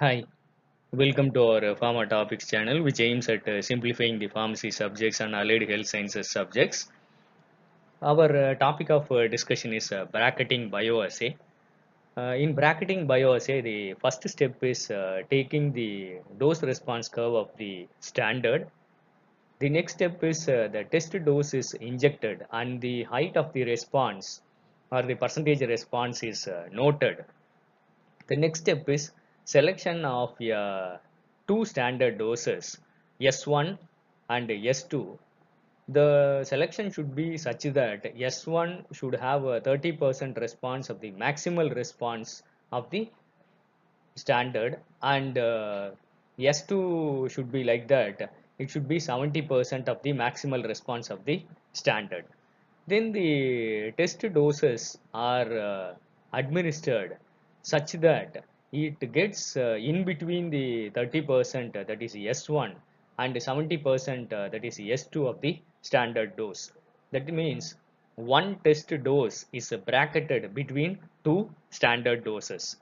Hi, welcome to our uh, Pharma Topics channel, which aims at uh, simplifying the pharmacy subjects and allied health sciences subjects. Our uh, topic of uh, discussion is uh, bracketing bioassay. Uh, in bracketing bioassay, the first step is taking the dose response curve of the standard. The next step is the test dose is injected and the height of the response or the percentage response is noted. The next step is selection of uh, two standard doses S1 and S2. The selection should be such that S1 should have a 30% response of the maximal response of the standard and uh, S2 should be like that. It should be 70% of the maximal response of the standard. Then the test doses are uh, administered such that it gets uh, in between the 30% uh, that is S1 and 70% uh, that is S2 of the standard dose. That means one test dose is bracketed between two standard doses.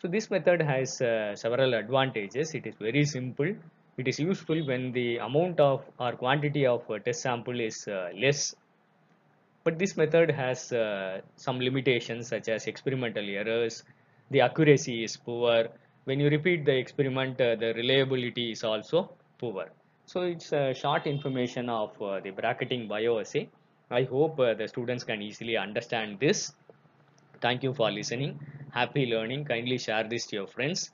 So this method has uh, several advantages. It is very simple. It is useful when the amount of or quantity of test sample is uh, less. But this method has uh, some limitations such as experimental errors. The accuracy is poor. When you repeat the experiment, uh, the reliability is also poor. So it's a short information of uh, the bracketing bioassay. I hope uh, the students can easily understand this. Thank you for listening. Happy learning. Kindly share this to your friends.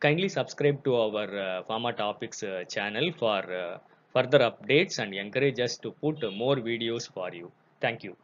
Kindly subscribe to our uh, Pharma Topics uh, channel for uh, further updates and encourage us to put more videos for you. Thank you.